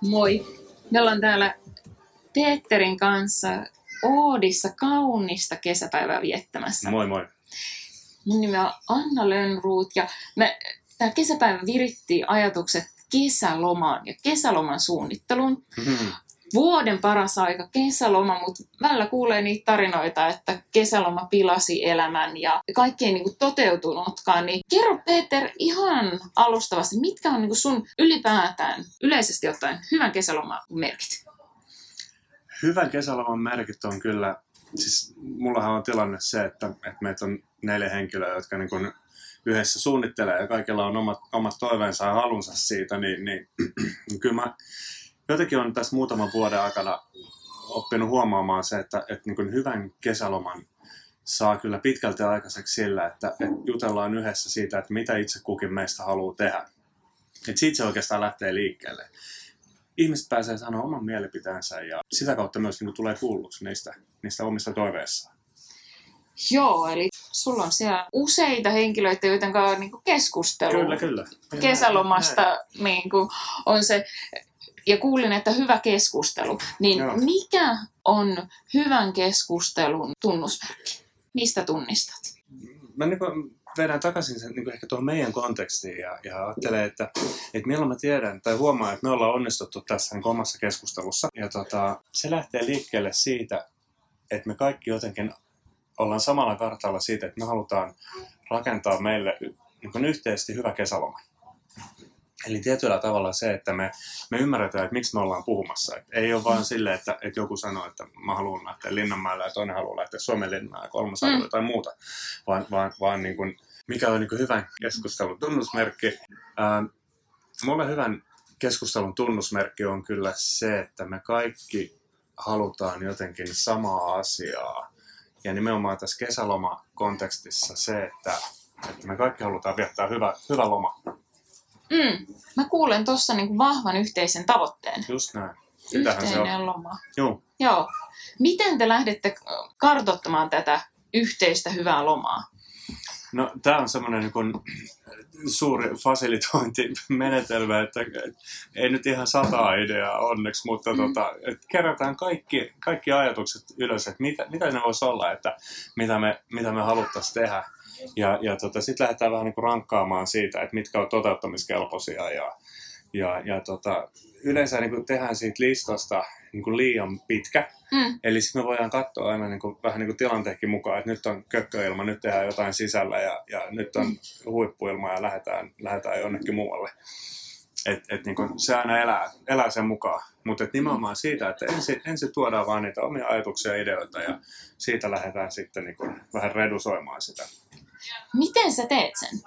Moi. Me ollaan täällä Peterin kanssa Oodissa kaunista kesäpäivää viettämässä. Moi moi. Mun nimi on Anna Lönnruut ja me, tämä kesäpäivä viritti ajatukset kesälomaan ja kesäloman suunnitteluun. Vuoden paras aika kesäloma, mutta välillä kuulee niitä tarinoita, että kesäloma pilasi elämän ja kaikki ei niinku toteutunutkaan. Niin kerro Peter ihan alustavasti, mitkä on niinku sun ylipäätään yleisesti ottaen hyvän kesäloman merkit? Hyvän kesäloman merkit on kyllä, siis mullahan on tilanne se, että, että meitä on neljä henkilöä, jotka niin kuin yhdessä suunnittelee ja kaikilla on omat, omat toiveensa ja halunsa siitä, niin, niin, kyllä mä jotenkin on tässä muutaman vuoden aikana oppinut huomaamaan se, että, että niin hyvän kesäloman saa kyllä pitkälti aikaiseksi sillä, että, että jutellaan yhdessä siitä, että mitä itse kukin meistä haluaa tehdä. Et siitä se oikeastaan lähtee liikkeelle. Ihmiset pääsee sanoa oman mielipiteensä ja sitä kautta myös niin tulee kuulluksi niistä, niistä omista toiveissaan. Joo, eli sulla on siellä useita henkilöitä, joiden kanssa on niin keskustelu. Kyllä, kyllä. Kesälomasta niin kuin, on se, ja kuulin, että hyvä keskustelu. Niin Joo. mikä on hyvän keskustelun tunnusmerkki? Mistä tunnistat? Mä niin kuin vedän takaisin sen niin kuin ehkä tuohon meidän kontekstiin ja, ja ajattelen, että, että milloin mä tiedän tai huomaan, että me ollaan onnistuttu tässä niin omassa keskustelussa. Ja tota, se lähtee liikkeelle siitä, että me kaikki jotenkin ollaan samalla kartalla siitä, että me halutaan rakentaa meille niin yhteisesti hyvä kesäloma. Eli tietyllä tavalla se, että me, me ymmärretään, että miksi me ollaan puhumassa. Et ei ole vain silleen, että, että joku sanoo, että mä haluan lähteä Linnanmäelle ja toinen haluaa lähteä Suomenlinnaan ja kolmas haluaa Mm. jotain muuta. Vaan, vaan, vaan niin kuin, mikä on niin kuin hyvän keskustelun tunnusmerkki. Ää, mulle hyvän keskustelun tunnusmerkki on kyllä se, että me kaikki halutaan jotenkin samaa asiaa. Ja nimenomaan tässä kesäloma-kontekstissa se, että, että me kaikki halutaan viettää hyvä, hyvä loma. Mm. Mä kuulen tuossa niin vahvan yhteisen tavoitteen. Just näin. Sitähän se on. Yhteinen loma. Joo. Joo. Miten te lähdette kartoittamaan tätä yhteistä hyvää lomaa? No, tämä on semmoinen niin suuri fasilitointimenetelmä, että ei nyt ihan sataa ideaa onneksi, mutta Mm. mm. tota, että kerätään kaikki, kaikki ajatukset ylös, että mitä, mitä ne voisi olla, että mitä me, mitä me haluttaisiin tehdä. Ja, ja tota, sitten lähdetään vähän niin kuin rankkaamaan siitä, että mitkä on toteuttamiskelpoisia ja, ja, ja tota, yleensä niin kuin tehdään siitä listasta niin kuin liian pitkä, Mm. Eli sitten me voidaan katsoa aina niin kuin, vähän niin kuin tilanteenkin mukaan, että nyt on kökköilma, nyt tehdään jotain sisällä ja, ja nyt on huippuilma ja lähdetään, lähdetään jonnekin muualle. Et, et niin kuin, se aina elää, elää sen mukaan. Mutta nimenomaan siitä, että ensin, ensin tuodaan vaan niitä omia ajatuksia ja ideoita ja siitä lähdetään sitten niin kuin, vähän redusoimaan sitä. Miten sä teet sen?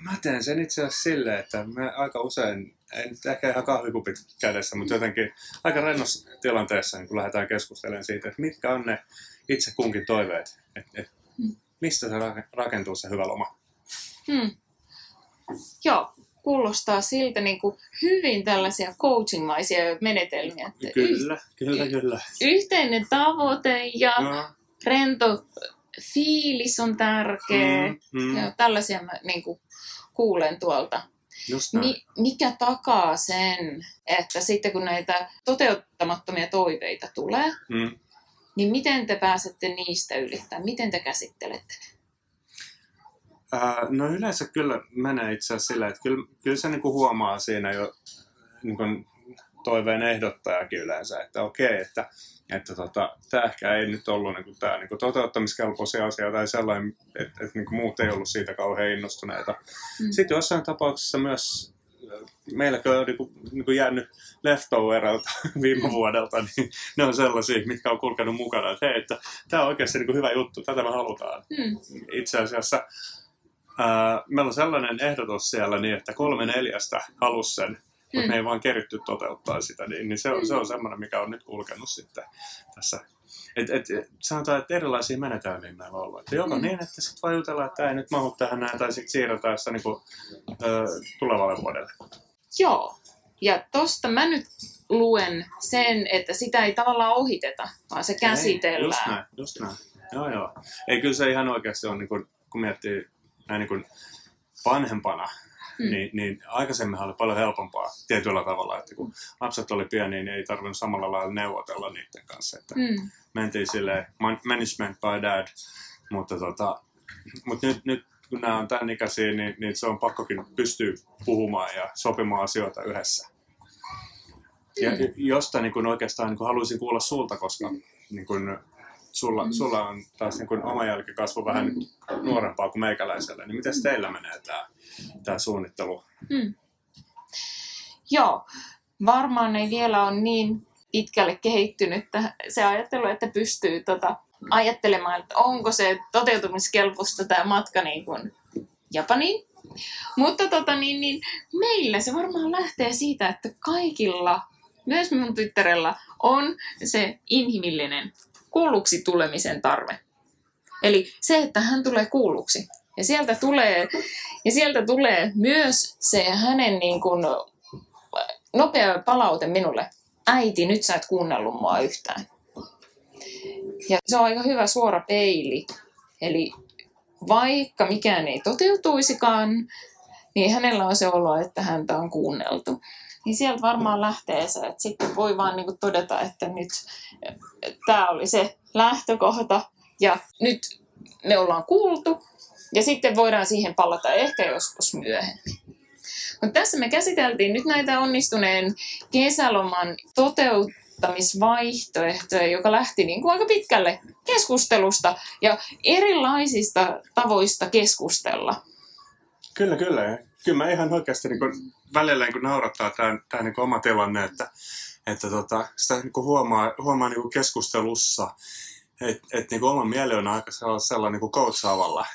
Mä teen sen itse asiassa silleen, että me aika usein, ei nyt ehkä ihan kahvikupit kädessä, mutta jotenkin aika rennossa tilanteessa niin kun lähdetään keskustelemaan siitä, että mitkä on ne itse kunkin toiveet, että et, mistä se ra- rakentuu se hyvä loma. Hmm. Joo, kuulostaa siltä niin kuin hyvin tällaisia coachingmaisia menetelmiä. Että Kyllä, kyllä, kyllä. y- yhteinen tavoite ja No, rento fiilis on tärkeä. mm, mm, Ja tällaisia mä niin kuin, kuulen tuolta. Mi- mikä takaa sen, että sitten kun näitä toteuttamattomia toiveita tulee, Mm. niin miten te pääsette niistä ylittämään? Miten te käsittelette ne? Ää, no yleensä kyllä menee itse asiassa sillä, että kyllä, kyllä se niinku huomaa siinä jo niin kuin toiveen ehdottajakin yleensä, että okei, että, että tota, tämä ehkä ei nyt ollut niin tämä niin toteuttamiskelpoisia asia tai sellainen, että, että niin muut ei ollut siitä kauhean innostuneita. Mm. Mm. Sitten jossain tapauksessa myös äh, meilläkö on niin kuin, niin kuin jäänyt leftoveralta viime vuodelta, niin ne on sellaisia, mitkä on kulkenut mukana, että hei, että tämä on oikeasti niin kuin hyvä juttu, tätä me halutaan Hmm. itse asiassa ää, meillä on sellainen ehdotus siellä niin, että kolme neljästä halus sen, mutta Mm. me ei vaan keritty toteuttaa sitä, niin, niin se, on, se on semmoinen, mikä on nyt kulkenut sitten tässä. Et, et, sanotaan, että erilaisia menetelmiä meillä on ollut. Että joko Mm. niin, että sitten vaan jutellaan, että ei nyt mahu tähän näin, tai sitten siirretään sitä niin kuin, ö, tulevalle vuodelle. Joo. Ja tosta mä nyt luen sen, että sitä ei tavallaan ohiteta, vaan se Ei, Just käsitellään. näin, just näin. Joo, joo. Ei kyllä se ihan oikeasti on, niin kuin, kun miettii näin niin kuin vanhempana mm. niin, niin aikaisemmin oli paljon helpompaa tietyllä tavalla, että kun lapset oli pieniä, niin ei tarvinnut samalla lailla neuvotella niiden kanssa. Että mm. Mentiin silleen management by dad, mutta, tota, mutta nyt, nyt kun nämä on tämän ikäisiä, niin, niin se on pakkokin pystyä puhumaan ja sopimaan asioita yhdessä. Ja mm. josta niin kun oikeastaan niin kun haluaisin kuulla sulta, koska niin kun sulla, mm. sulla on taas niin kun oma jälkikasvu vähän niin nuorempaa kuin meikäläisellä, niin miten teillä menee tämä, tämä suunnittelu? Mm. Joo, varmaan ei vielä ole niin pitkälle kehittynyt se ajattelu, että pystyy tota, ajattelemaan, että onko se toteutumiskelpoista tämä matka niin kuin Japaniin. Mutta tota, niin, niin, meillä se varmaan lähtee siitä, että kaikilla, myös minun tyttärellä, on se inhimillinen kuulluksi tulemisen tarve. Eli se, että hän tulee kuulluksi. Ja sieltä tulee, ja sieltä tulee myös se hänen niin kuin, nopea palaute minulle. Äiti, nyt sä et kuunnellut mua yhtään. Ja se on aika hyvä suora peili. Eli vaikka mikään ei toteutuisikaan, niin hänellä on se olo, että häntä on kuunneltu. Niin sieltä varmaan lähtee se, että sitten voi vaan niin todeta, että nyt tämä oli se lähtökohta ja nyt me ollaan kuultu ja sitten voidaan siihen palata ehkä joskus myöhemmin. Mutta tässä me käsiteltiin nyt näitä onnistuneen kesäloman toteuttamisvaihtoehtoja, joka lähti niin kuin aika pitkälle keskustelusta ja erilaisista tavoista keskustella. Kyllä, kyllä. Kyllä mä ihan oikeasti niin kuin, välillä niin kuin naurattaa tämä, tämä niin kuin oma tilanne, että, että tota, sitä niin kuin huomaa, huomaa niin kuin keskustelussa, että et, niin oma mieli on aika sellainen niin kuin coachaavalla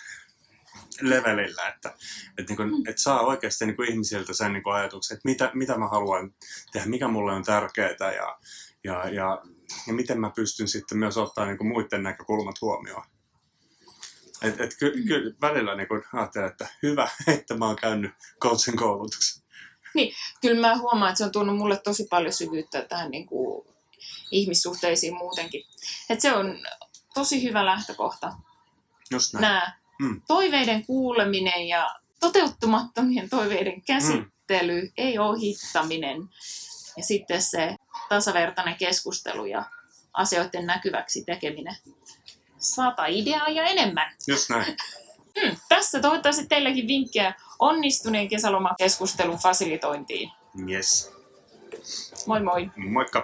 levelillä, että et, niin kuin, mm. et saa oikeasti niin kuin ihmisiltä sen niin kuin ajatuksen, että mitä, mitä mä haluan tehdä, mikä mulle on tärkeää ja, ja, ja, ja miten mä pystyn sitten myös ottaa niin kuin muiden näkökulmat huomioon. Et, et ky, ky, mm. välillä niin kun ajattelen, että hyvä, että mä oon käynyt coachin koulutuksen. Niin, kyllä mä huomaan, että se on tuonut mulle tosi paljon syvyyttä tähän niin kuin ihmissuhteisiin muutenkin. Et se on tosi hyvä lähtökohta. Just näin. Nämä mm. toiveiden kuuleminen ja toteuttamattomien toiveiden käsittely, mm. ei ohittaminen. Ja sitten se tasavertainen keskustelu ja asioiden näkyväksi tekeminen sata ideaa ja enemmän. Just näin. Hmm, tässä toivottavasti teilläkin vinkkejä onnistuneen kesälomakeskustelun fasilitointiin. Yes. Moi moi. Moikka.